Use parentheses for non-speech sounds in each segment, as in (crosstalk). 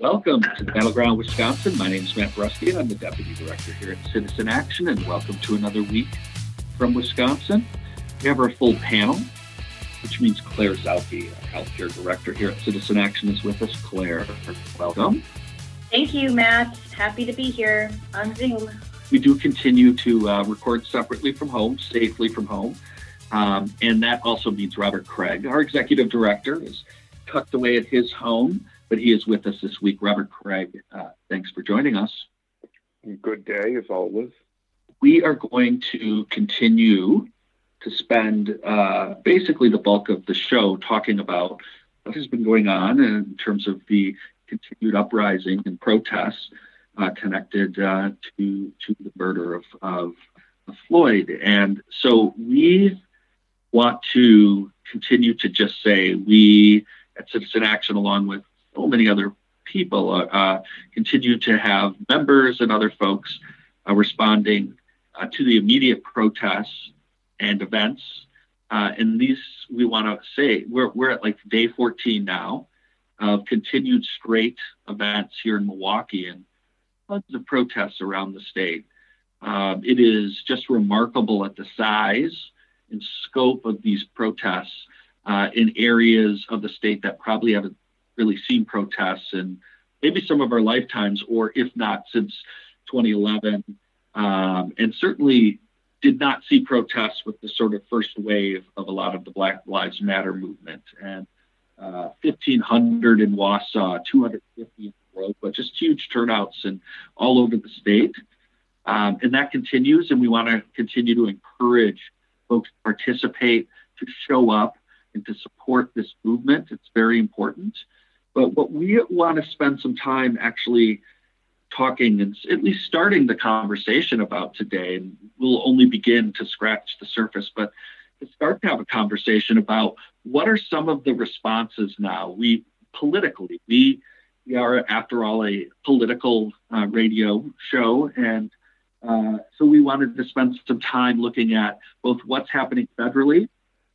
Welcome to the Battleground Wisconsin. My name is Matt Brusky, and I'm the Deputy Director here at Citizen Action, and welcome to another week from Wisconsin. We have our full panel, which means Claire Zautke, our Healthcare Director here at Citizen Action, is with us. Claire, welcome. Thank you, Matt. Happy to be here on Zoom. We do continue to uh, record separately from home, safely from home. Um, and that also means Robert Kraig, our Executive Director, is tucked away at his home but he is with us this week. Robert Kraig, uh, thanks for joining us. Good day, as always. We are going to continue to spend uh, basically the bulk of the show talking about what has been going on in terms of the continued uprising and protests uh, connected uh, to to the murder of, of, of Floyd. And so we want to continue to just say we at Citizen Action, along with so many other people uh, uh, continue to have members and other folks uh, responding uh, to the immediate protests and events. And these, we want to say, we're, we're at like day 14 now of continued straight events here in Milwaukee and tons of protests around the state. Um, it is just remarkable at the size and scope of these protests uh, in areas of the state that probably haven't really seen protests in maybe some of our lifetimes, or if not since 2011, um, and certainly did not see protests with the sort of first wave of a lot of the Black Lives Matter movement. And uh, 1,500 in Wausau, 250 in the world, but just huge turnouts and all over the state. Um, and that continues, and we want to continue to encourage folks to participate, to show up, and to support this movement. It's very important. But what we want to spend some time actually talking and at least starting the conversation about today, and we'll only begin to scratch the surface, but to start to have a conversation about what are some of the responses now. We politically, we we are after all a political uh, radio show, and uh, so we wanted to spend some time looking at both what's happening federally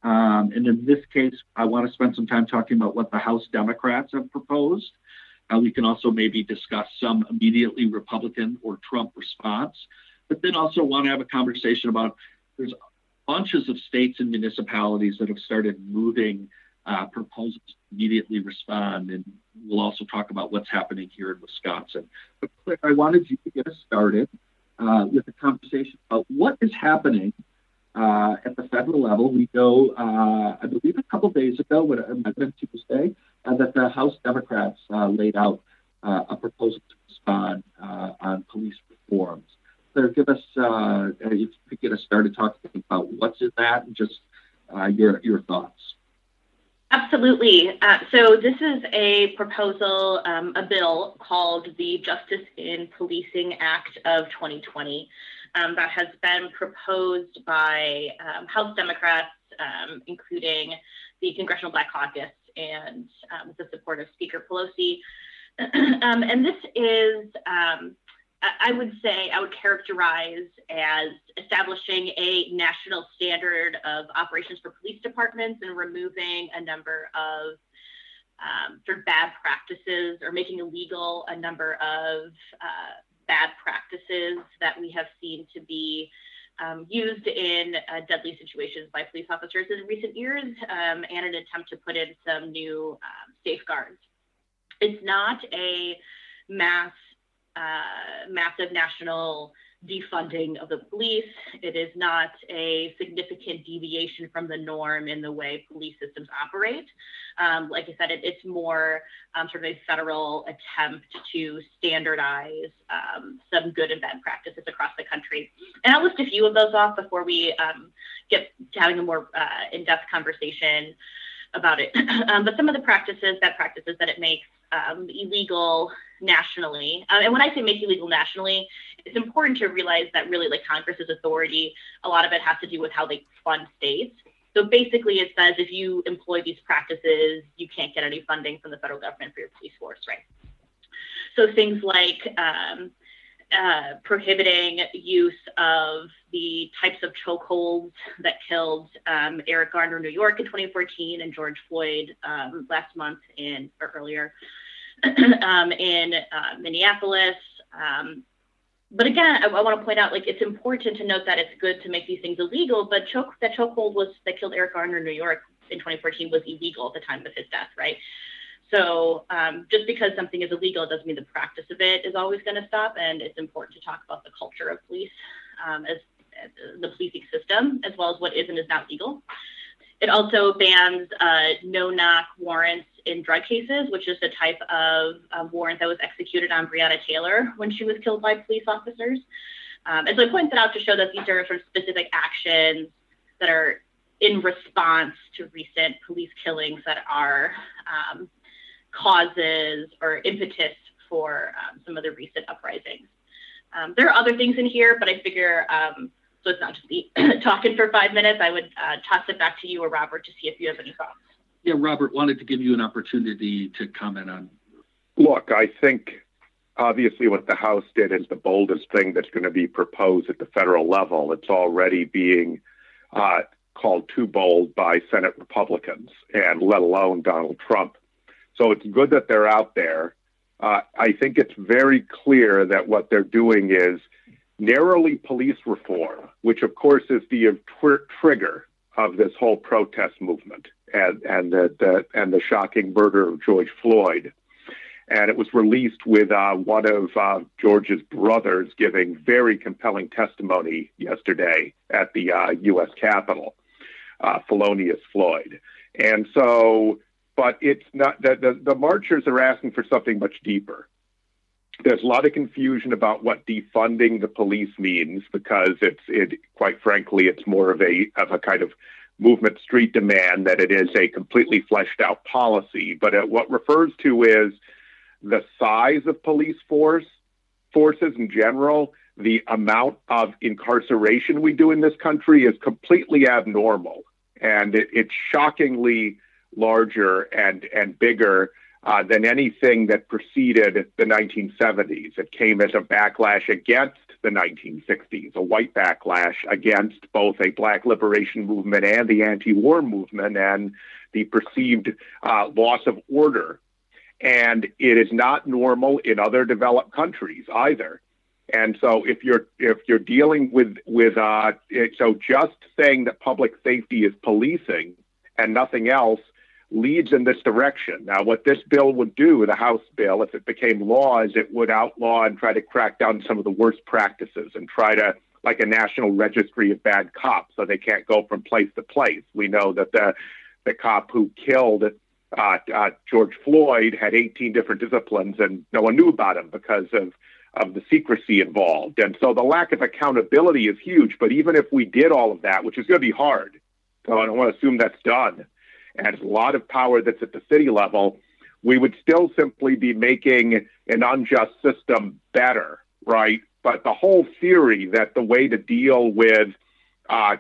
um, and in this case, I want to spend some time talking about what the House Democrats have proposed. Uh, we can also maybe discuss some immediately Republican or Trump response, but then also want to have a conversation about there's bunches of states and municipalities that have started moving uh, proposals to immediately respond. And we'll also talk about what's happening here in Wisconsin. But Claire, I wanted you to get us started uh, with a conversation about what is happening uh, at the federal level. We know, uh, I believe, a couple days ago, when it might have been Tuesday, uh, that the House Democrats uh, laid out uh, a proposal to respond uh, on police reforms. So, give us, if you could get us started talking about what's in that and just your your thoughts. Absolutely. Uh, so this is a proposal, um, a bill called the Justice in Policing Act of 2020 um, that has been proposed by um, House Democrats, um, including the Congressional Black Caucus and um, with the support of Speaker Pelosi. (clears throat) Um, and this is, I would say, I would characterize as establishing a national standard of operations for police departments and removing a number of um, sort of bad practices or making illegal a number of uh, bad practices that we have seen to be um, used in uh, deadly situations by police officers in recent years um, and an attempt to put in some new um, safeguards. It's not a mass, uh, massive national defunding of the police. It is not a significant deviation from the norm in the way police systems operate. Um, like I said, it, it's more um, sort of a federal attempt to standardize um, some good and bad practices across the country. And I'll list a few of those off before we um, get to having a more uh, in-depth conversation about it. (clears throat) Um, but some of the practices, bad practices that it makes um, illegal nationally. Uh, and when I say make it illegal nationally, it's important to realize that really like Congress's authority, a lot of it has to do with how they fund states. So basically, it says if you employ these practices, you can't get any funding from the federal government for your police force, right? So things like um, uh, prohibiting use of the types of chokeholds that killed um, Eric Garner in New York in 2014 and George Floyd um, last month in or earlier (clears throat) um, in uh, Minneapolis. Um, but again, I, I want to point out, like, it's important to note that it's good to make these things illegal. But choke that chokehold was that killed Eric Garner in New York in 2014 was illegal at the time of his death, right? So um, just because something is illegal doesn't mean the practice of it is always going to stop. And it's important to talk about the culture of police um, as, as, the policing system, as well as what is and is not legal. It also bans uh, no-knock warrants in drug cases, which is the type of uh, warrant that was executed on Breonna Taylor when she was killed by police officers. Um, and so I point that out to show that these are sort of specific actions that are in response to recent police killings that are um, causes or impetus for um, some of the recent uprisings. Um, there are other things in here, but I figure um, so it's not just (clears throat) me talking for five minutes. I would uh, toss it back to you or Robert to see if you have any thoughts. Yeah, Robert wanted to give you an opportunity to comment on. Look, I think obviously what the House did is the boldest thing that's going to be proposed at the federal level. It's already being uh, called too bold by Senate Republicans, and let alone Donald Trump. So it's good that they're out there. Uh, I think it's very clear that what they're doing is narrowly police reform, which of course is the tr- trigger of this whole protest movement and, and, the, the, and the shocking murder of George Floyd. And it was released with uh, one of uh, George's brothers giving very compelling testimony yesterday at the uh, U.S. Capitol, uh, Philonise Floyd. And so but it's not that the, the marchers are asking for something much deeper. There's a lot of confusion about what defunding the police means because it's it quite frankly it's more of a of a kind of movement street demand that it is a completely fleshed out policy. But it, what refers to is the size of police force forces in general, the amount of incarceration we do in this country is completely abnormal, and it, it's shockingly larger and and bigger uh, than anything that preceded the 1970s. It came as a backlash against the 1960s, a white backlash against both a black liberation movement and the anti-war movement, and the perceived uh, loss of order. And it is not normal in other developed countries either. And so, if you're if you're dealing with with uh, it, so just saying that public safety is policing and nothing else leads in this direction. Now, what this bill would do, the House bill, if it became law, is it would outlaw and try to crack down some of the worst practices and try to, like a national registry of bad cops, so they can't go from place to place. We know that the the cop who killed uh, uh, George Floyd had 18 different disciplines, and no one knew about him because of of the secrecy involved. And so the lack of accountability is huge. But even if we did all of that, which is going to be hard, so I don't want to assume that's done and a lot of power that's at the city level, we would still simply be making an unjust system better, right? But the whole theory that the way to deal with uh,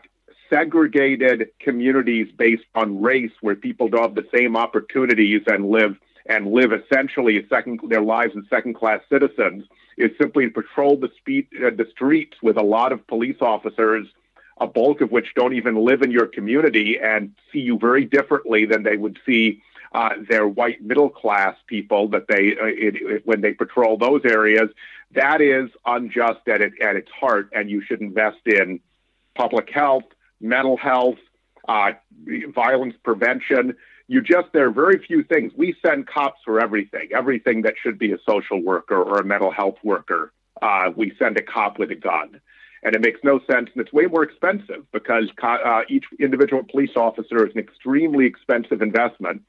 segregated communities based on race, where people don't have the same opportunities and live and live essentially second, their lives as second-class citizens, is simply to patrol the, speed, uh, the streets with a lot of police officers a bulk of which don't even live in your community and see you very differently than they would see uh, their white middle class people that they uh, it, it, when they patrol those areas. That is unjust at it, at its heart, and you should invest in public health, mental health, uh, violence prevention. You just there are very few things. We send cops for everything, everything that should be a social worker or a mental health worker. Uh, we send a cop with a gun and it makes no sense, and it's way more expensive because uh, each individual police officer is an extremely expensive investment.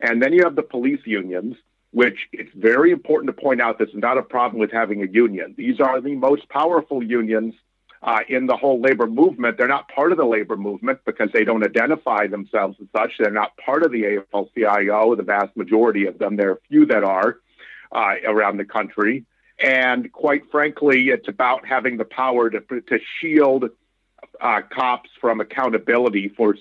And then you have the police unions, which it's very important to point out this is not a problem with having a union. These are the most powerful unions uh, in the whole labor movement. They're not part of the labor movement because they don't identify themselves as such. They're not part of the AFL-CIO, the vast majority of them. There are a few that are uh, around the country. And quite frankly, it's about having the power to, to shield uh, cops from accountability for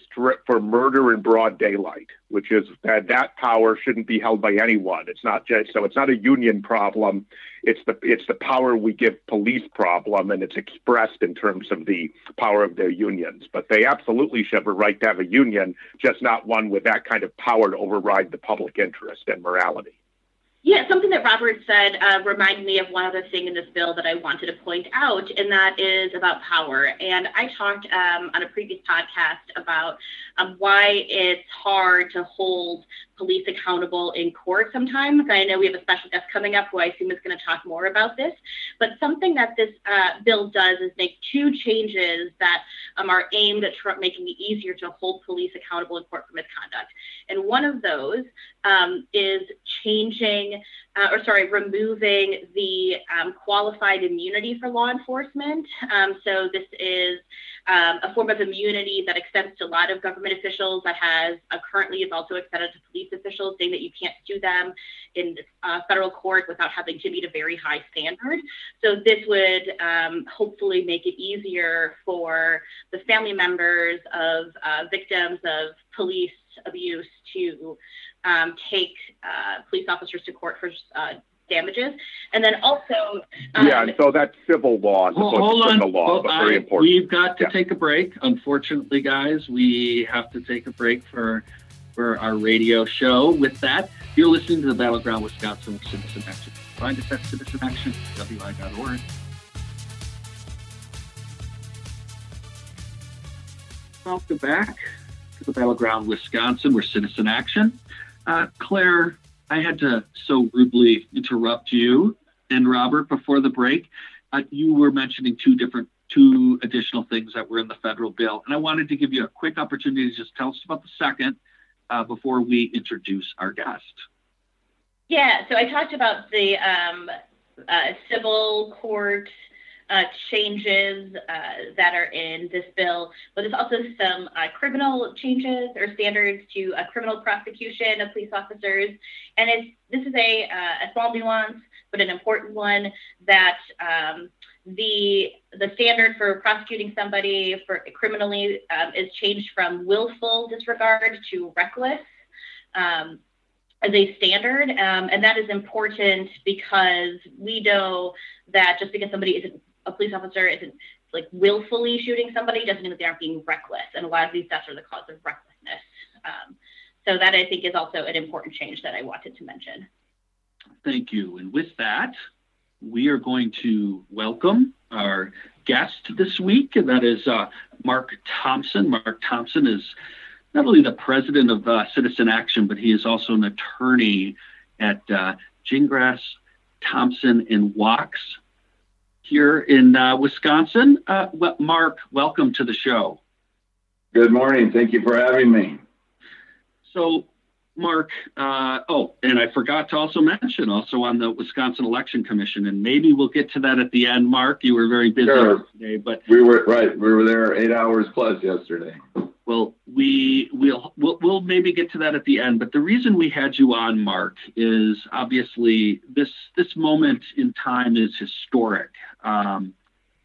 for murder in broad daylight, which is that that power shouldn't be held by anyone. It's not just so it's not a union problem. It's the it's the power we give police problem, and it's expressed in terms of the power of their unions. But they absolutely should have a right to have a union, just not one with that kind of power to override the public interest and morality. Yeah, something that Robert said uh, reminded me of one other thing in this bill that I wanted to point out, and that is about power. And I talked um, on a previous podcast about um, why it's hard to hold police accountable in court sometimes. I know we have a special guest coming up who I assume is going to talk more about this. But something that this uh, bill does is make two changes that um, are aimed at tr- making it easier to hold police accountable in court for misconduct. And one of those um, is changing, uh, or sorry, removing the um, qualified immunity for law enforcement. Um, so this is um, a form of immunity that extends to a lot of government officials that has uh, currently is also extended to police officials, saying that you can't sue them in uh, federal court without having to meet a very high standard. So this would um, hopefully make it easier for the family members of uh, victims of police abuse to um, take uh, police officers to court for uh, damages. And then also. Um, yeah, so that's civil law as opposed hold to criminal law, well, but very important. We've got to yeah. take a break. Unfortunately, guys, we have to take a break for for our radio show. With that, you're listening to the Battleground Wisconsin Citizen Action. Find us at citizenaction.wi.org. Welcome back to the Battleground Wisconsin. We're Citizen Action. Uh, Claire, I had to so rudely interrupt you and Robert before the break. Uh, you were mentioning two different, two additional things that were in the federal bill, and I wanted to give you a quick opportunity to just tell us about the second uh, before we introduce our guest. Yeah, so I talked about the um, uh, civil court uh, changes uh, that are in this bill, but there's also some uh, criminal changes or standards to criminal prosecution of police officers. And it's, this is a, uh, a small nuance, but an important one that um, the the standard for prosecuting somebody for criminally um, is changed from willful disregard to reckless. Um, as a standard, um, and that is important because we know that just because somebody isn't a police officer isn't like willfully shooting somebody doesn't mean that they aren't being reckless. And a lot of these deaths are the cause of recklessness. Um, so that I think is also an important change that I wanted to mention. Thank you. And with that, we are going to welcome our guest this week, and that is uh, Mark Thompson. Mark Thompson is not only the president of uh, Citizen Action, but he is also an attorney at uh, Gingras, Thompson, and Wachs here in uh, Wisconsin. Uh, Mark, welcome to the show. Good morning. Thank you for having me. So, Mark, uh, oh, and I forgot to also mention also on the Wisconsin Election Commission, and maybe we'll get to that at the end. Mark, you were very busy sure. today, but we were right. We were there eight hours plus yesterday. Well, we will we'll, we'll maybe get to that at the end. But the reason we had you on, Mark, is obviously this this moment in time is historic. Um,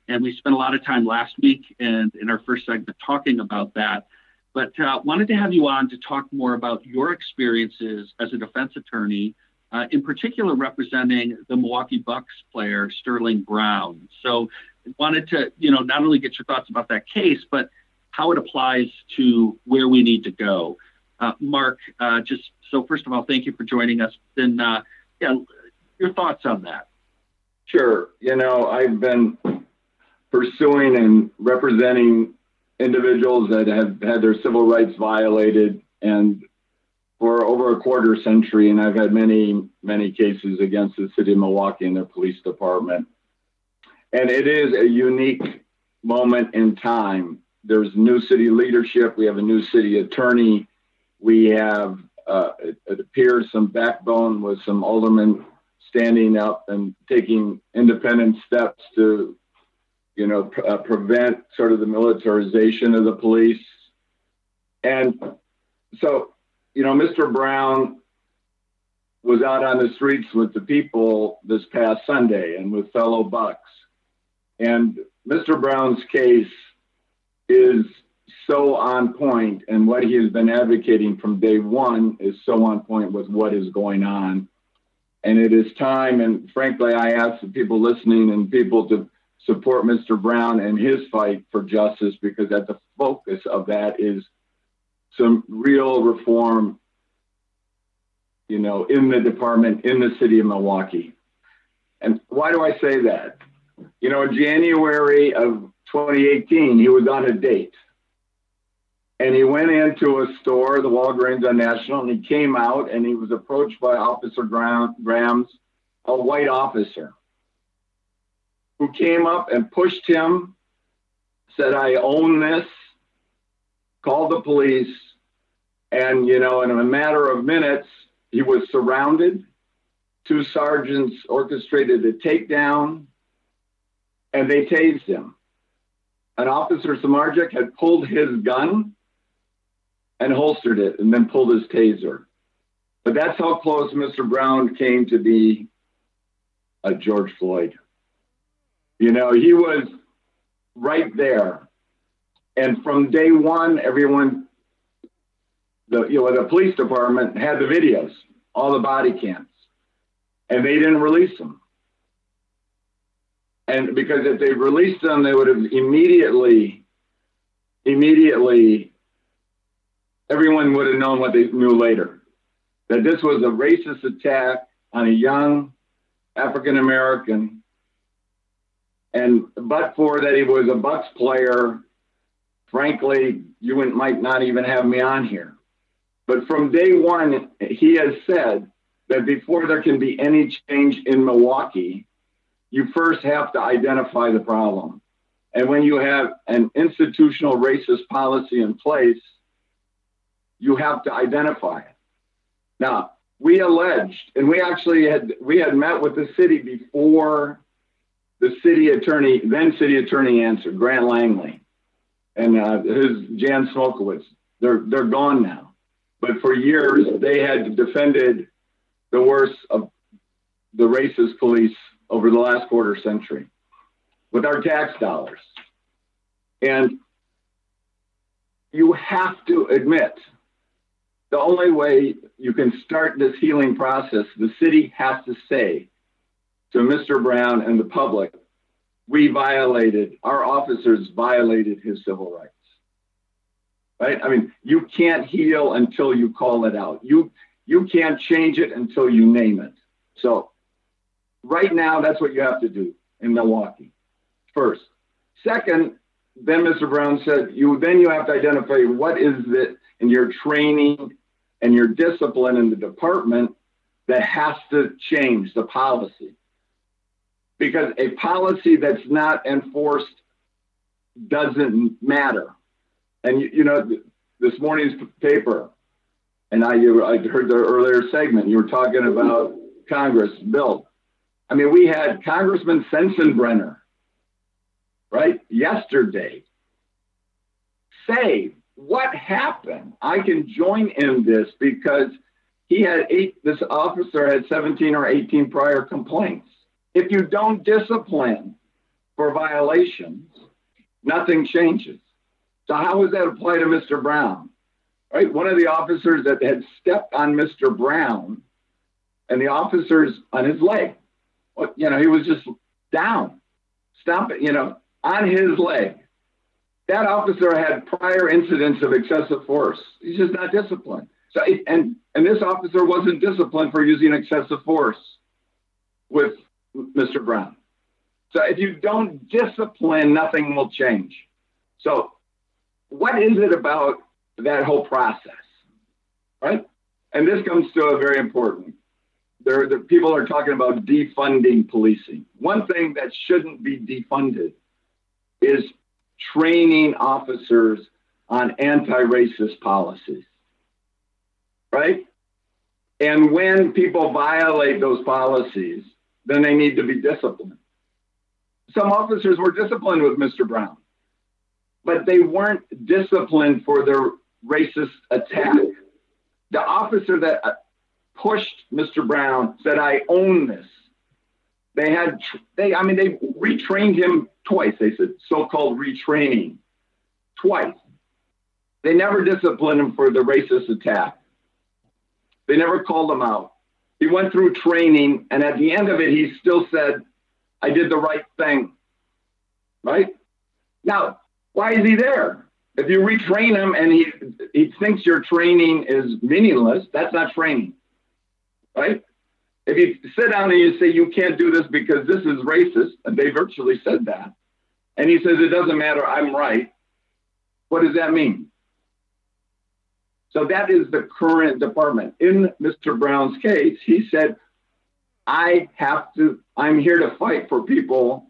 and we spent a lot of time last week and in our first segment talking about that. But uh, wanted to have you on to talk more about your experiences as a defense attorney, uh, in particular representing the Milwaukee Bucks player Sterling Brown. So wanted to, you know, not only get your thoughts about that case, but how it applies to where we need to go. Uh, Mark, uh, just so first of all, thank you for joining us. Then, uh, yeah, your thoughts on that. Sure. You know, I've been pursuing and representing individuals that have had their civil rights violated and for over a quarter century and I've had many many cases against the city of Milwaukee and their police department. And it is a unique moment in time. There's new city leadership, we have a new city attorney, we have uh, it, it appears some backbone with some aldermen standing up and taking independent steps to, you know, pr- uh, prevent sort of the militarization of the police. And so, you know, Mr. Brown was out on the streets with the people this past Sunday and with fellow Bucks. And Mr. Brown's case is so on point, and what he has been advocating from day one is so on point with what is going on and it is time, and frankly, I ask the people listening and people to support Mr. Brown and his fight for justice because at the focus of that is some real reform you know, in the department in the city of Milwaukee. And why do I say that? You know, in January of 2018, he was on a date. And he went into a store, the Walgreens on National, and he came out and he was approached by Officer Grams, a white officer, who came up and pushed him, said, I own this, called the police, and, you know, in a matter of minutes, he was surrounded. Two sergeants orchestrated a takedown and they tased him. An officer, Samardzic, had pulled his gun and holstered it and then pulled his taser. But that's how close Mr. Brown came to be a George Floyd. You know, he was right there. And from day one, everyone the you know the police department had the videos, all the body cams, and they didn't release them. And because if they released them, they would have immediately, immediately, everyone would have known what they knew later, that this was a racist attack on a young African American. And but for that he was a Bucks player, frankly, you might not even have me on here. But from day one, he has said that before there can be any change in Milwaukee, you first have to identify the problem. And when you have an institutional racist policy in place, you have to identify it. Now, we alleged, and we actually had we had met with the city before the city attorney, then city attorney answered, Grant Langley, and uh, his Jan Smokowicz. They're they're gone now. But for years, they had defended the worst of the racist police over the last quarter century with our tax dollars. And you have to admit the only way you can start this healing process, the city has to say to Mr. Brown and the public, we violated, our officers violated his civil rights right? I mean, you can't heal until you call it out. You you can't change it until you name it. So right now, that's what you have to do in Milwaukee. First. Second, then Mr. Brown said you then you have to identify what is it in your training and your discipline in the department that has to change the policy. Because a policy that's not enforced doesn't matter. And you, you know, this morning's paper, and I, you, I heard the earlier segment. You were talking about Congress bill. I mean, we had Congressman Sensenbrenner, right, yesterday, say what happened. I can join in this because he had eight. This officer had 17 or 18 prior complaints. If you don't discipline for violations, nothing changes. So how does that apply to Mr. Brown? Right? One of the officers that had stepped on Mr. Brown and the officers on his leg. You know, he was just down, stomping, you know, on his leg. That officer had prior incidents of excessive force. He's just not disciplined. So, and and this officer wasn't disciplined for using excessive force with Mr. Brown. So if you don't discipline, nothing will change. So what is it about that whole process, right? And this comes to a very important. There, the people are talking about defunding policing. One thing that shouldn't be defunded is training officers on anti-racist policies, right? And when people violate those policies, then they need to be disciplined. Some officers were disciplined with Mr. Brown but they weren't disciplined for their racist attack. The officer that pushed Mr. Brown said, I own this. They had, they, I mean, they retrained him twice. They said so called retraining twice. They never disciplined him for the racist attack. They never called him out. He went through training, and at the end of it, he still said, I did the right thing. Right? Now, why is he there? If you retrain him and he he thinks your training is meaningless, that's not training. Right? If you sit down and you say you can't do this because this is racist, and they virtually said that, and he says it doesn't matter, I'm right. What does that mean? So that is the current department. In Mr. Brown's case, he said, I have to, I'm here to fight for people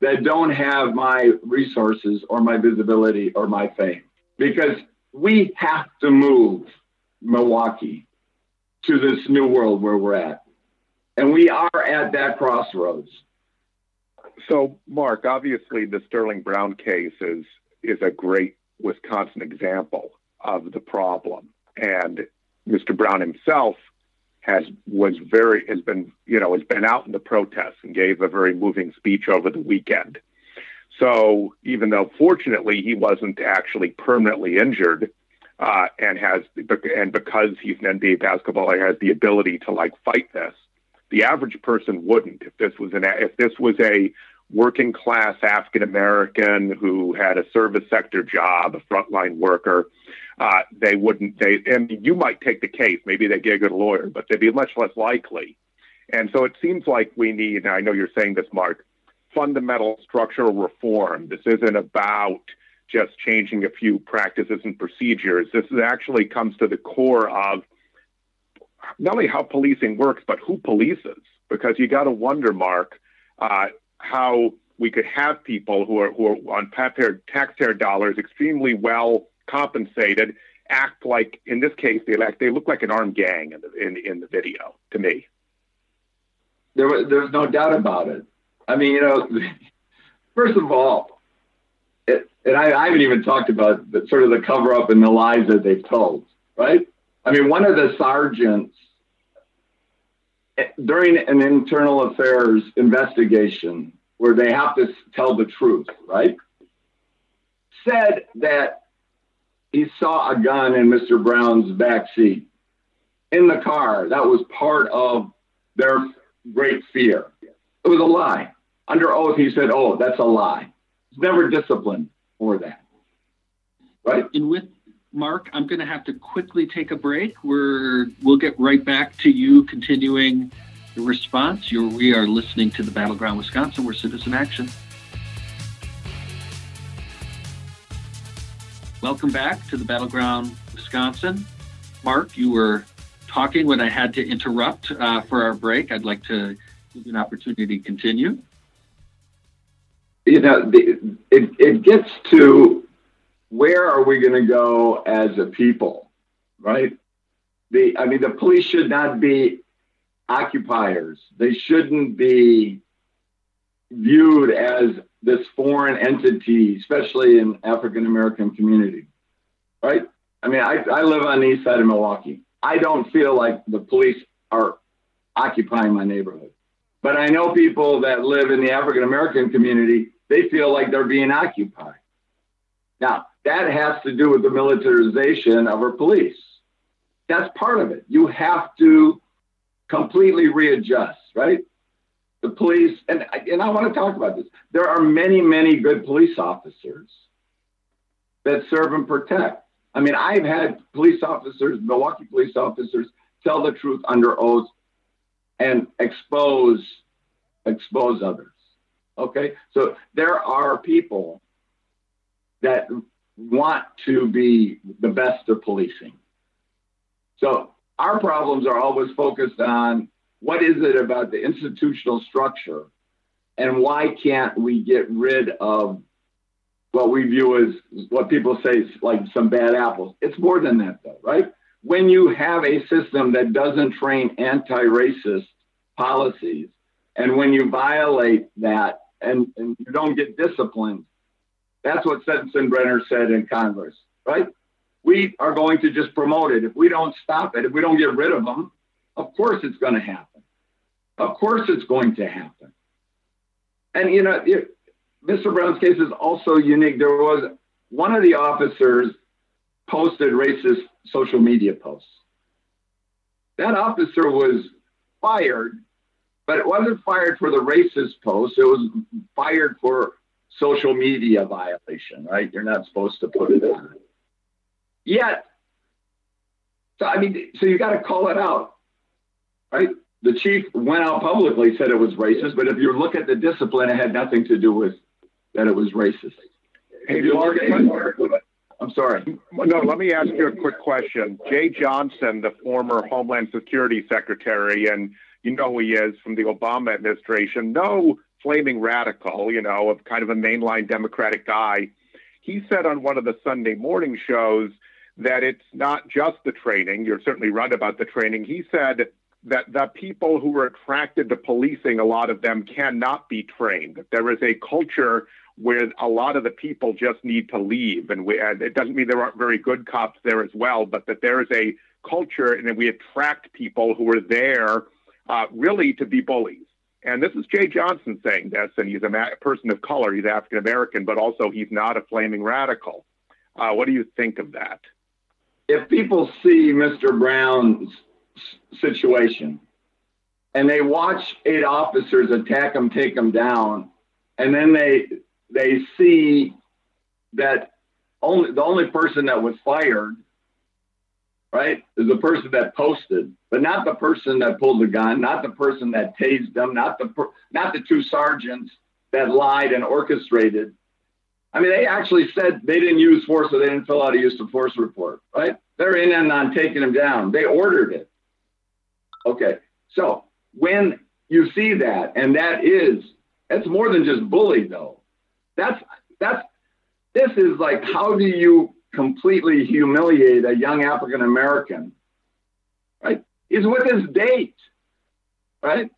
that don't have my resources or my visibility or my fame because we have to move Milwaukee to this new world where we're at. And we are at that crossroads. So, Mark, obviously, the Sterling Brown case is, is a great Wisconsin example of the problem. And Mr. Brown himself has was very has been you know has been out in the protests and gave a very moving speech over the weekend. So even though fortunately he wasn't actually permanently injured, uh, and has and because he's an NBA basketball player has the ability to like fight this, the average person wouldn't. If this was an if this was a working class African American who had a service sector job, a frontline worker, uh, they wouldn't. They and you might take the case. Maybe they get a good lawyer, but they'd be much less likely. And so it seems like we need. I know you're saying this, Mark. Fundamental structural reform. This isn't about just changing a few practices and procedures. This actually comes to the core of not only how policing works, but who polices. Because you got to wonder, Mark, uh, how we could have people who are who are on taxpayer dollars extremely well compensated act like in this case they like they look like an armed gang in the in, in the video to me there was there's no doubt about it i mean you know (laughs) first of all it, and I, I haven't even talked about the, sort of the cover up and the lies that they've told right i mean one of the sergeants eh, during an internal affairs investigation where they have to tell the truth right said that he saw a gun in Mr. Brown's back seat in the car. That was part of their great fear. It was a lie. Under oath, he said, Oh, that's a lie. Never disciplined for that. Right? And with Mark, I'm going to have to quickly take a break. We're, we'll get right back to you continuing the response. You're, we are listening to the Battleground Wisconsin, We're citizen action. Welcome back to the Battleground Wisconsin. Mark, you were talking when I had to interrupt uh, for our break. I'd like to give you an opportunity to continue. You know, the, it, it gets to where are we going to go as a people, right? The, I mean, the police should not be occupiers. They shouldn't be viewed as this foreign entity, especially in African American community, right? I mean, I, I live on the east side of Milwaukee. I don't feel like the police are occupying my neighborhood. But I know people that live in the African American community, they feel like they're being occupied. Now, that has to do with the militarization of our police. That's part of it. You have to completely readjust, right? the police, and, and I want to talk about this. There are many, many good police officers that serve and protect. I mean, I've had police officers, Milwaukee police officers, tell the truth under oath and expose expose others. Okay, so there are people that want to be the best of policing. So our problems are always focused on what is it about the institutional structure and why can't we get rid of what we view as what people say is like some bad apples. It's more than that though right? When you have a system that doesn't train anti-racist policies and when you violate that and, and you don't get disciplined that's what sensenbrenner said in congress right we are going to just promote it if we don't stop it if we don't get rid of them of course it's going to happen of course, it's going to happen. And, you know, it, Mr. Brown's case is also unique. There was one of the officers posted racist social media posts. That officer was fired, but it wasn't fired for the racist post. It was fired for social media violation, right? You're not supposed to put it on. Yet, so I mean, so you got to call it out right? The chief went out publicly, said it was racist, but if you look at the discipline, it had nothing to do with that it was racist. Hey, Mark, I'm sorry. no, let me ask you a quick question. Jeh Johnson, the former Homeland Security Secretary, and you know who he is from the Obama administration, no flaming radical, you know, of kind of a mainline Democratic guy. He said on one of the Sunday morning shows that it's not just the training. You're certainly right about the training. He said that the people who were attracted to policing, a lot of them cannot be trained. There is a culture where a lot of the people just need to leave. And, we, and it doesn't mean there aren't very good cops there as well, but that there is a culture and we attract people who are there uh, really to be bullies. And this is Jeh Johnson saying this, and he's a ma- person of color. He's African American, but also he's not a flaming radical. Uh, what do you think of that? if people see Mr. Brown's situation and they watch eight officers attack him, take him down, and then they they see that only the only person that was fired, right, is the person that posted, but not the person that pulled the gun, not the person that tased them, not the per, not the two sergeants that lied and orchestrated. I mean, they actually said they didn't use force, so they didn't fill out a use of force report, right? They're in and on taking them down. They ordered it. Okay, so when you see that, and that is, that's more than just bully, though. That's that's this is like how do you completely humiliate a young African American? Right? He's with his date, right? If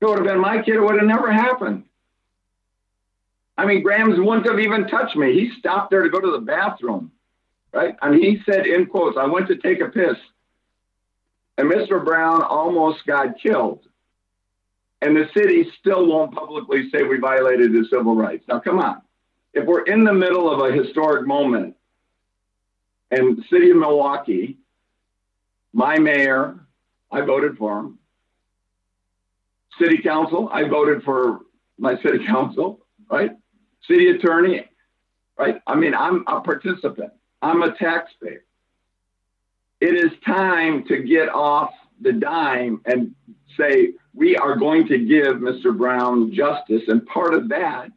it would have been my kid, it would have never happened. I mean, Grams wouldn't have even touched me. He stopped there to go to the bathroom, right? And he said in quotes, I went to take a piss. And Mr. Brown almost got killed. And the city still won't publicly say we violated his civil rights. Now, come on. If we're in the middle of a historic moment and the city of Milwaukee, my mayor, I voted for him. City council, I voted for my city council, right? City attorney, right? I mean, I'm a participant, I'm a taxpayer. It is time to get off the dime and say, we are going to give Mr. Brown justice. And part of that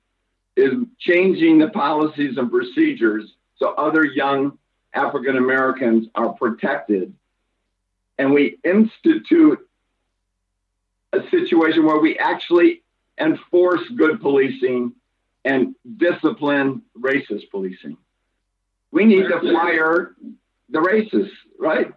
is changing the policies and procedures so other young African Americans are protected. And we institute a situation where we actually enforce good policing and discipline racist policing. We need to fire the racists, right?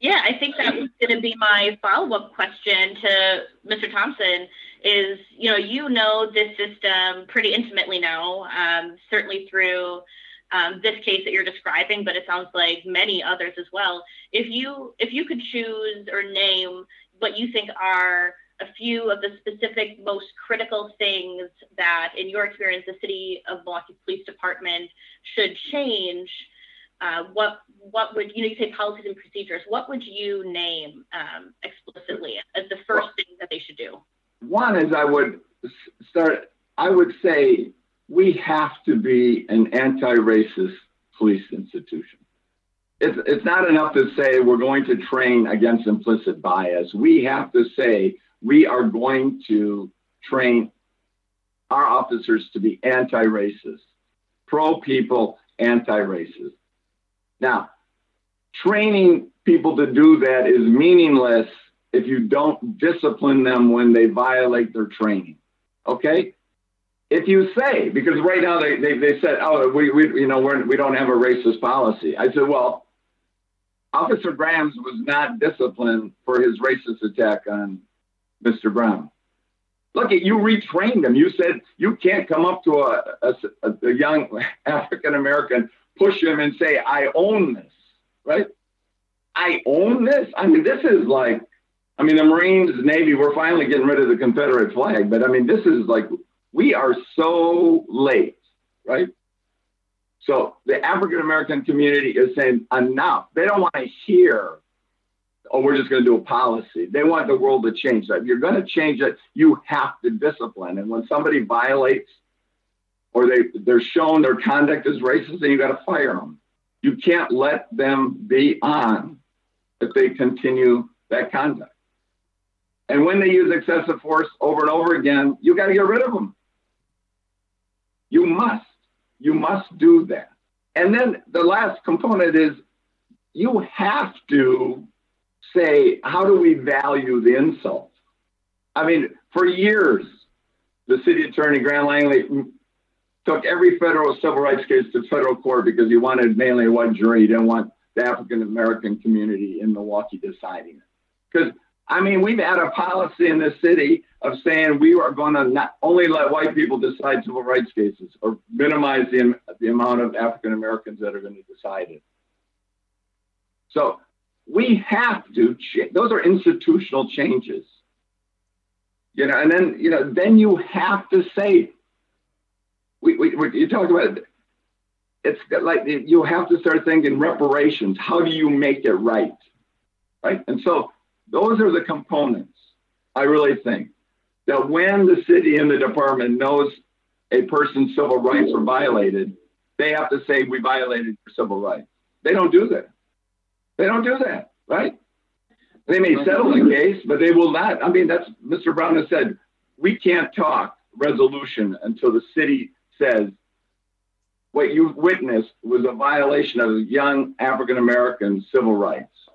Yeah, I think that was going to be my follow up question to Mr. Thompson. Is you know you know this system pretty intimately now, um, certainly through um, this case that you're describing, but it sounds like many others as well. If you if you could choose or name what you think are a few of the specific most critical things that, in your experience, the City of Milwaukee Police Department should change, uh, what what would you know? You say policies and procedures. What would you name um, explicitly as the first thing that they should do? One is I would start. I would say we have to be an anti-racist police institution. It's, it's not enough to say we're going to train against implicit bias. We have to say we are going to train our officers to be anti-racist, pro-people, anti-racist. Now, training people to do that is meaningless if you don't discipline them when they violate their training. Okay? If you say, because right now they, they, they said, oh, we, we you know we're, we don't have a racist policy. I said, well, Officer Grams was not disciplined for his racist attack on Mr. Brown. Look, at you retrained him. You said you can't come up to a, a, a young (laughs) African American, push him, and say, I own this, right? I own this. I mean, this is like, I mean, the Marines, Navy, we're finally getting rid of the Confederate flag, but I mean, this is like, we are so late, right? So the African American community is saying enough. They don't want to hear, oh, we're just going to do a policy. They want the world to change. That if you're going to change it, you have to discipline. And when somebody violates or they they're shown their conduct is racist, then you got to fire them. You can't let them be on if they continue that conduct. And when they use excessive force over and over again, you got to get rid of them. You must. You must do that. And then the last component is you have to say, how do we value the insult? I mean, for years, the city attorney, Grant Langley, took every federal civil rights case to federal court because he wanted mainly one jury. He didn't want the African American community in Milwaukee deciding it. Because, I mean, we've had a policy in the city of saying we are going to not only let white people decide civil rights cases or minimize the, the amount of African Americans that are going to decide it. So we have to, change. those are institutional changes. You know, and then, you know, then you have to say, we, we, we you talk about it. It's like you have to start thinking reparations. How do you make it right? Right. And so those are the components I really think that when the city and the department knows a person's civil rights are violated, they have to say we violated your civil rights. They don't do that. They don't do that, right? They may settle the case, but they will not. I mean, that's Mr. Brown has said we can't talk resolution until the city says what you witnessed was a violation of young African American civil rights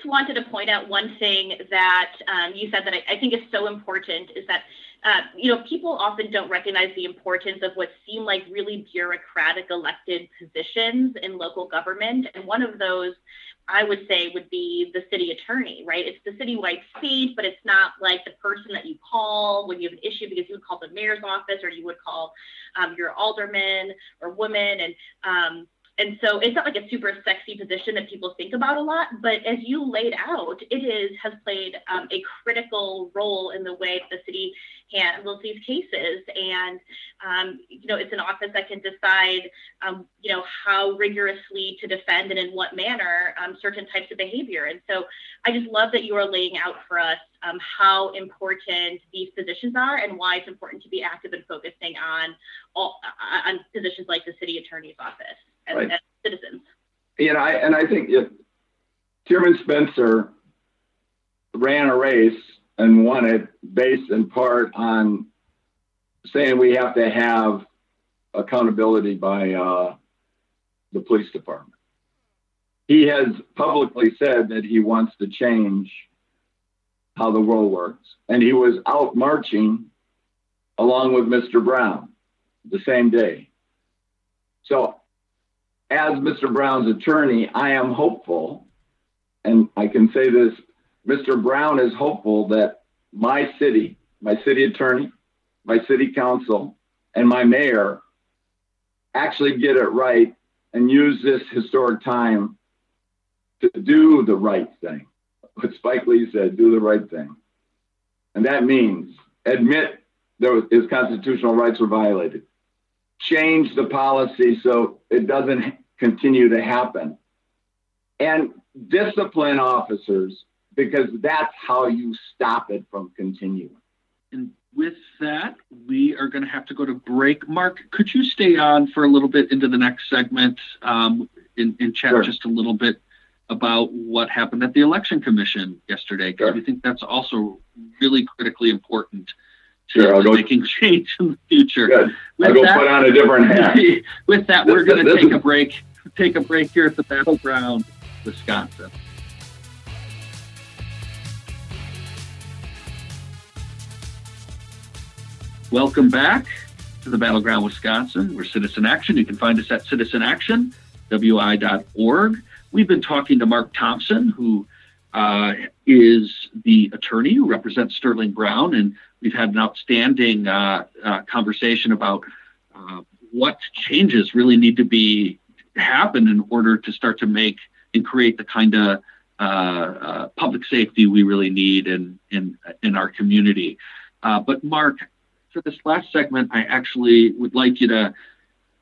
just wanted to point out one thing that um, you said that I, I, think is so important is that uh, you know people often don't recognize the importance of what seem like really bureaucratic elected positions in local government, and one of those I would say would be the city attorney, right? It's the citywide seat, but it's not like the person that you call when you have an issue because you would call the mayor's office or you would call um, your alderman or woman and um, and so it's not like a super sexy position that people think about a lot, but as you laid out, it is has played um, a critical role in the way the city handles these cases. And um, you know, it's an office that can decide, um, you know, how rigorously to defend and in what manner um, certain types of behavior. And so, I just love that you are laying out for us um, how important these positions are and why it's important to be active and focusing on all on positions like the city attorney's office as, right. as citizens. You know, I, and I think if Tearman Spencer ran a race and won it based in part on saying we have to have accountability by uh, the police department. He has publicly said that he wants to change how the world works. And he was out marching along with Mr. Brown the same day. So as Mr. Brown's attorney, I am hopeful, and I can say this Mr. Brown is hopeful that my city, my city attorney, my city council, and my mayor actually get it right and use this historic time to do the right thing. What Spike Lee said, do the right thing. And that means admit there was, his constitutional rights were violated, change the policy so it doesn't continue to happen. And discipline officers because that's how you stop it from continuing. And with that, we are going to have to go to break. Mark, could you stay on for a little bit into the next segment um, and, and, chat sure. just a little bit about what happened at the election commission yesterday? Because sure. we think that's also really critically important to sure, go, making change in the future. Good. I'll go that, put on a different hat. (laughs) with that, this, we're going to take a break take a break here at the Battleground, Wisconsin. Welcome back to the Battleground, Wisconsin. We're Citizen Action. You can find us at citizenactionwi.org. We've been talking to Mark Thomsen, who uh, is the attorney who represents Sterling Brown, and we've had an outstanding uh, uh, conversation about uh, what changes really need to be happen in order to start to make and create the kind of uh, uh, public safety we really need in in in our community. Uh, but Mark, for this last segment, I actually would like you to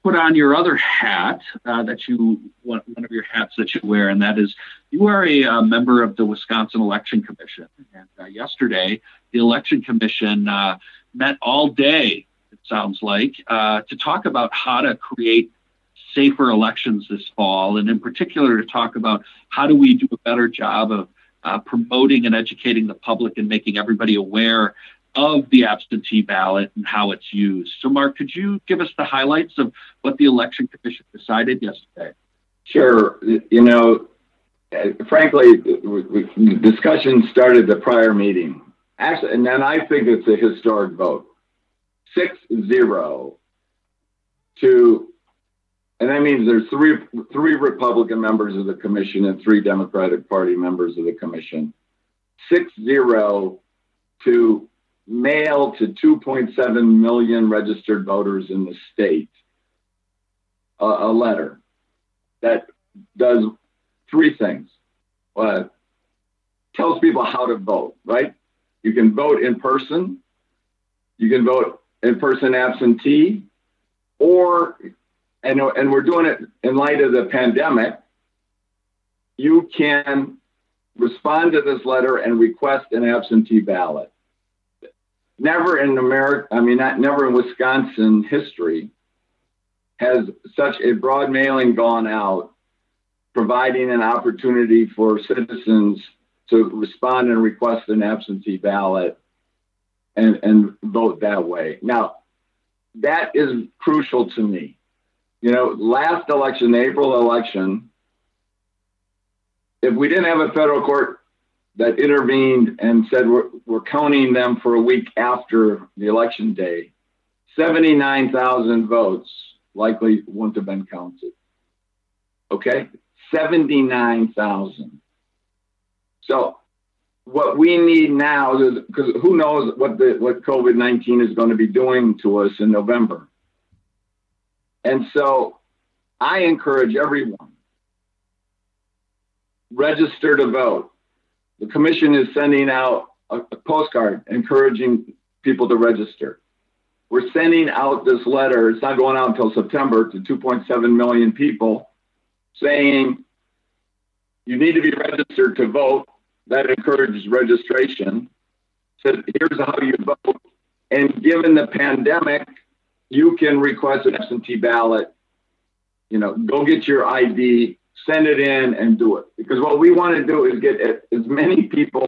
put on your other hat uh, that you one, one of your hats that you wear, and that is you are a, a member of the Wisconsin Election Commission. And uh, yesterday, the Election Commission uh, met all day. It sounds like to talk about how to create safer elections this fall, and in particular to talk about how do we do a better job of uh, promoting and educating the public and making everybody aware of the absentee ballot and how it's used. So, Mark, could you give us the highlights of what the Election Commission decided yesterday? Sure. You know, frankly, the discussion started the prior meeting. Actually, and then I think it's a historic vote. 6 0 to, and that means there's three, three Republican members of the commission and three Democratic Party members of the commission. 6 0 to mail to 2.7 million registered voters in the state a, a letter that does three things. Uh, tells people how to vote, right? You can vote in person, you can vote in person absentee, or, and, and we're doing it in light of the pandemic, you can respond to this letter and request an absentee ballot. Never in America, I mean, not never in Wisconsin history has such a broad mailing gone out, providing an opportunity for citizens to respond and request an absentee ballot and, and vote that way. Now, that is crucial to me. You know, last election, April election, if we didn't have a federal court that intervened and said we're, we're counting them for a week after the election day, 79,000 votes likely wouldn't have been counted. Okay? 79,000. So what we need now is because who knows what the what COVID nineteen is going to be doing to us in November. And so I encourage everyone register to vote. The commission is sending out a, a postcard encouraging people to register. We're sending out this letter. It's not going out until September to 2.7 million people saying you need to be registered to vote that encourages registration. So here's how you vote. And given the pandemic, you can request an absentee ballot. You know, go get your ID, send it in, and do it. Because what we want to do is get as many people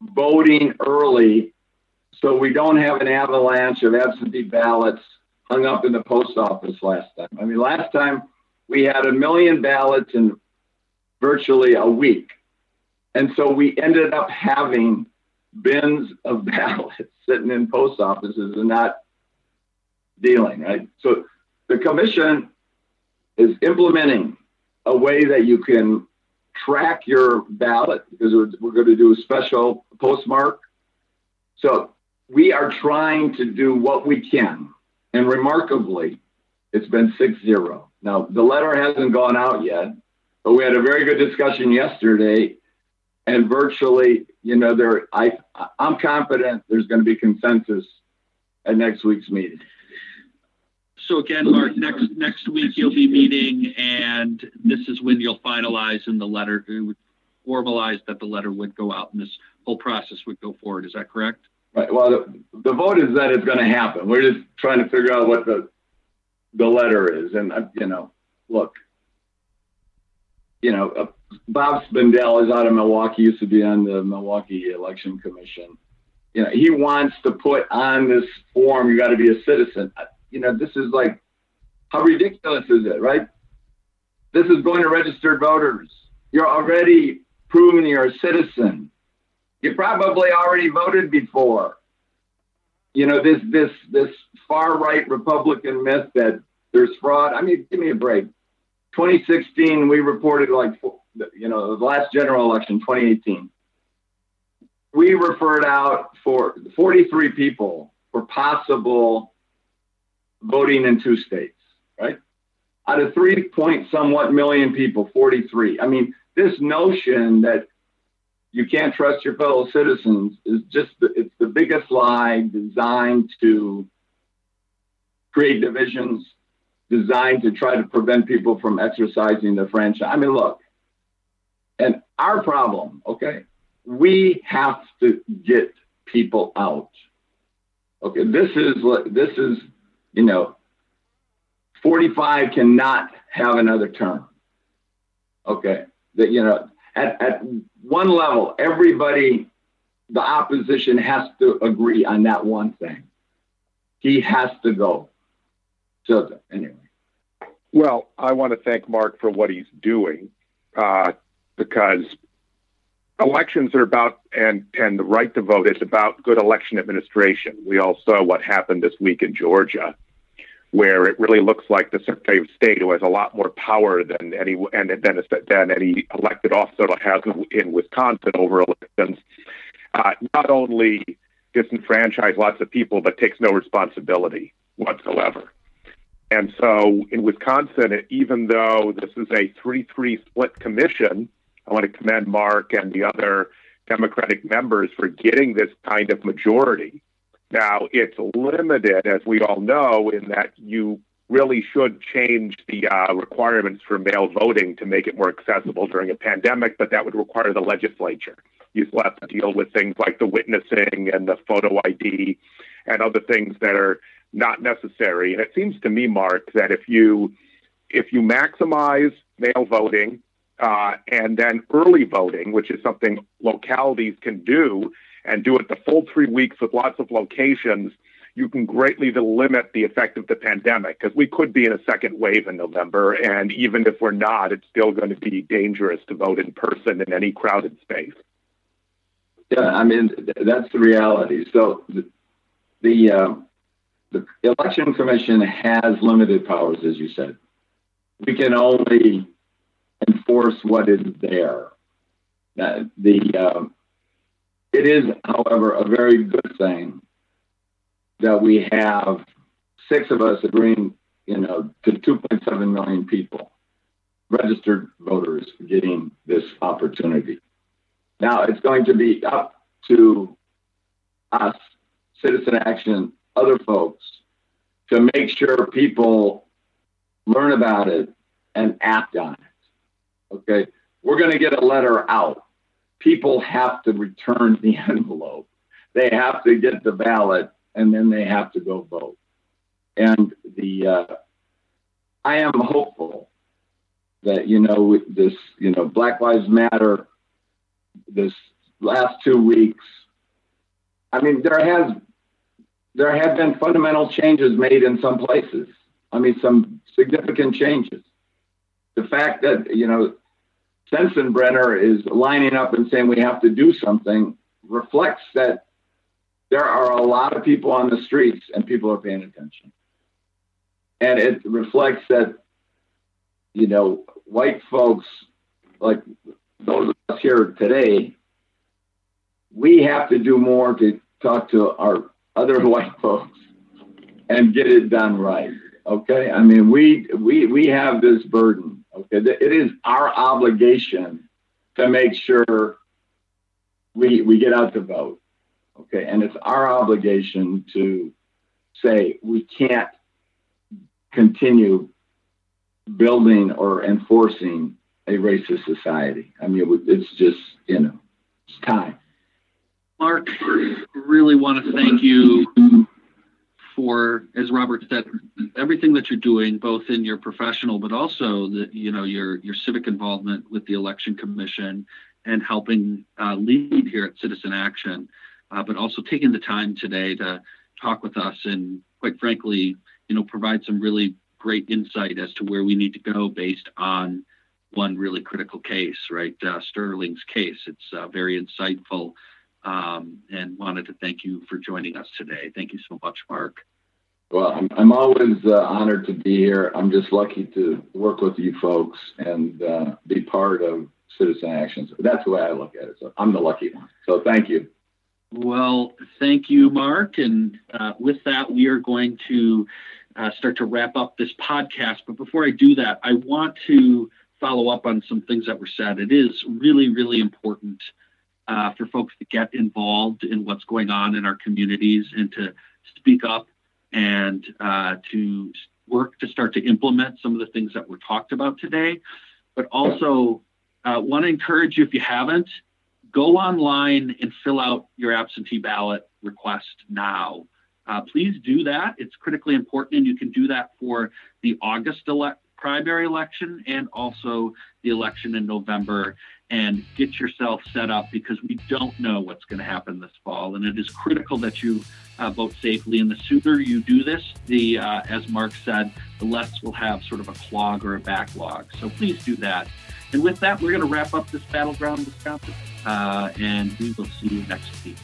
voting early so we don't have an avalanche of absentee ballots hung up in the post office last time. I mean, last time we had a million ballots in virtually a week. And so we ended up having bins of (laughs) ballots sitting in post offices and not dealing, right? So the commission is implementing a way that you can track your ballot because we're, going to do a special postmark. So we are trying to do what we can. And remarkably, it's been 6 0. Now, the letter hasn't gone out yet, but we had a very good discussion yesterday and virtually, you know, there I I'm confident there's going to be consensus at next week's meeting. So again, Mark, next next week you'll be meeting, and this is when you'll finalize in the letter, formalize that the letter would go out, and this whole process would go forward. Is that correct? Right. Well, the, the vote is that it's going to happen. We're just trying to figure out what the the letter is, and uh, you know, look, you know, uh, Bob Spindell is out of Milwaukee, used to be on the Milwaukee Election Commission. You know, he wants to put on this form, you got to be a citizen. You know, this is like, how ridiculous is it, right? This is going to registered voters. You're already proven you're a citizen. You probably already voted before. You know, this this this far right Republican myth that there's fraud. I mean, give me a break. 2016, we reported like you know, the last general election, 2018, we referred out for 43 people for possible voting in two states, right? Out of three point somewhat million people, 43. I mean, this notion that you can't trust your fellow citizens is just the, it's the biggest lie designed to create divisions designed to try to prevent people from exercising their franchise i mean look and our problem, okay, we have to get people out. Okay, this is this is you know, 45 cannot have another term. Okay, that you know, at, at one level, everybody, the opposition has to agree on that one thing. He has to go. So anyway. Well, I want to thank Mark for what he's doing uh, because elections are about and and the right to vote is about good election administration. We all saw what happened this week in Georgia, where it really looks like the Secretary of State, who has a lot more power than any and than, than any elected officer has in Wisconsin over elections, uh, not only disenfranchise lots of people, but takes no responsibility whatsoever. And so in Wisconsin, even though this is a 3 3 split commission, I want to commend Mark and the other Democratic members for getting this kind of majority. Now, it's limited, as we all know, in that you really should change the uh, requirements for mail voting to make it more accessible during a pandemic, but that would require the legislature. You still have to deal with things like the witnessing and the photo ID and other things that are not necessary. And it seems to me, Mark, that if you if you maximize mail voting uh, and then early voting, which is something localities can do, and do it the full three weeks with lots of locations, you can greatly limit the effect of the pandemic because we could be in a second wave in November. And even if we're not, it's still going to be dangerous to vote in person in any crowded space. Yeah, I mean, that's the reality. So the, the, uh, the election commission has limited powers, as you said. We can only enforce what is there. Uh, the um, it is, however, a very good thing that we have six of us agreeing, you know, to 2.7 million people, registered voters, getting this opportunity. Now it's going to be up to us, Citizen Action, other folks, to make sure people learn about it and act on it. Okay. We're going to get a letter out. People have to return the (laughs) envelope. They have to get the ballot and then they have to go vote. And the, uh, I am hopeful that, you know, this, you know, Black Lives Matter, this last two weeks, I mean, there has, there have been fundamental changes made in some places. I mean, some significant changes. The fact that, you know, Sensenbrenner is lining up and saying we have to do something reflects that there are a lot of people on the streets and people are paying attention. And it reflects that, you know, white folks, like those of us here today, we have to do more to talk to our other (laughs) white folks and get it done right. Okay. I mean, we, we, we have this burden Okay, it is our obligation to make sure we we get out to vote. Okay, and it's our obligation to say we can't continue building or enforcing a racist society. I mean, it's just you know, it's time. Mark, really want to thank you for, as Robert said, everything that you're doing, both in your professional, but also the, you know, your your civic involvement with the election commission and helping uh, lead here at Citizen Action, uh, but also taking the time today to talk with us and, quite frankly, you know, provide some really great insight as to where we need to go based on one really critical case, right? Uh, Sterling's case. It's uh, very insightful um, and wanted to thank you for joining us today. Thank you so much, Mark. Well, I'm, I'm always uh, honored to be here. I'm just lucky to work with you folks and uh, be part of Citizen Actions. That's the way I look at it. So I'm the lucky one. So thank you. Well, thank you, Mark. And uh, with that, we are going to uh, start to wrap up this podcast. But before I do that, I want to follow up on some things that were said. It is really, really important uh, for folks to get involved in what's going on in our communities and to speak up and uh, to work to start to implement some of the things that were talked about today. But also, uh, want to encourage you if you haven't, go online and fill out your absentee ballot request now. Uh, please do that. It's critically important, and you can do that for the August ele- primary election and also the election in November. And get yourself set up because we don't know what's going to happen this fall. And it is critical that you uh, vote safely. And the sooner you do this, the uh, as Mark said, the less we'll have sort of a clog or a backlog. So please do that. And with that, we're going to wrap up this Battleground Wisconsin, uh, and we will see you next week.